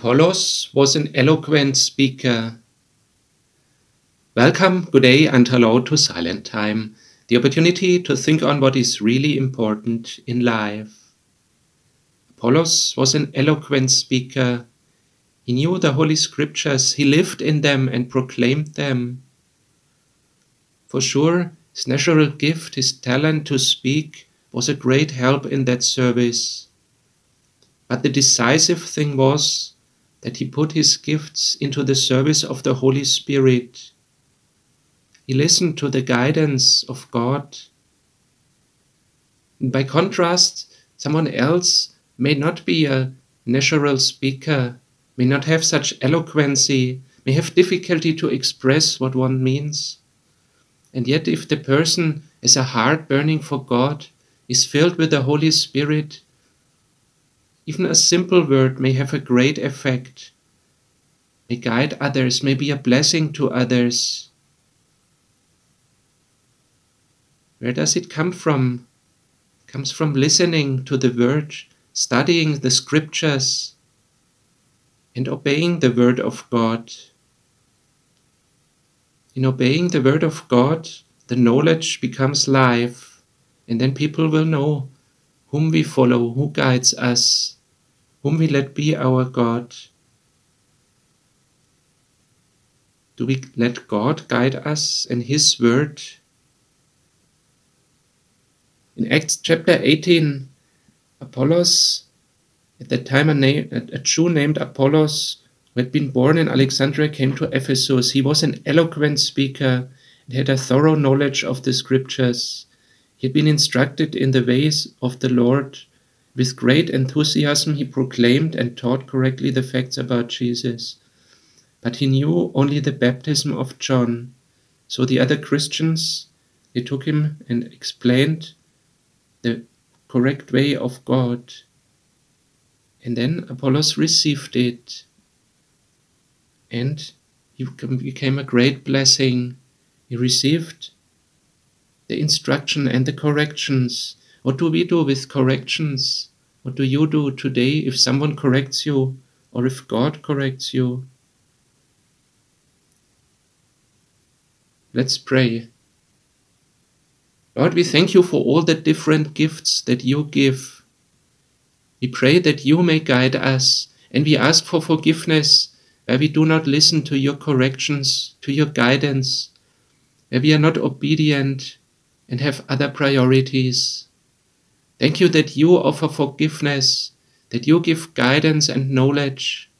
Apollos was an eloquent speaker. Welcome, good day, and hello to Silent Time, the opportunity to think on what is really important in life. Apollos was an eloquent speaker. He knew the Holy Scriptures, he lived in them and proclaimed them. For sure, his natural gift, his talent to speak, was a great help in that service. But the decisive thing was that he put his gifts into the service of the Holy Spirit. He listened to the guidance of God. By contrast, someone else may not be a natural speaker, may not have such eloquency, may have difficulty to express what one means. And yet, if the person has a heart burning for God, is filled with the Holy Spirit, even a simple word may have a great effect, may guide others, may be a blessing to others. Where does it come from? It comes from listening to the word, studying the scriptures, and obeying the word of God. In obeying the word of God, the knowledge becomes life, and then people will know whom we follow, who guides us whom we let be our God? Do we let God guide us and His Word? In Acts chapter 18, Apollos, at that time a, a Jew named Apollos, who had been born in Alexandria, came to Ephesus. He was an eloquent speaker and had a thorough knowledge of the scriptures. He had been instructed in the ways of the Lord with great enthusiasm, he proclaimed and taught correctly the facts about Jesus. But he knew only the baptism of John. So the other Christians, they took him and explained the correct way of God. And then Apollos received it. And he became a great blessing. He received the instruction and the corrections what do we do with corrections? What do you do today if someone corrects you or if God corrects you? Let's pray. Lord, we thank you for all the different gifts that you give. We pray that you may guide us, and we ask for forgiveness where we do not listen to your corrections, to your guidance, where we are not obedient and have other priorities. Thank you that you offer forgiveness, that you give guidance and knowledge.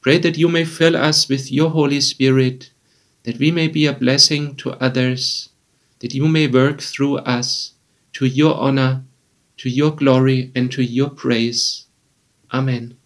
Pray that you may fill us with your Holy Spirit, that we may be a blessing to others, that you may work through us to your honor, to your glory, and to your praise. Amen.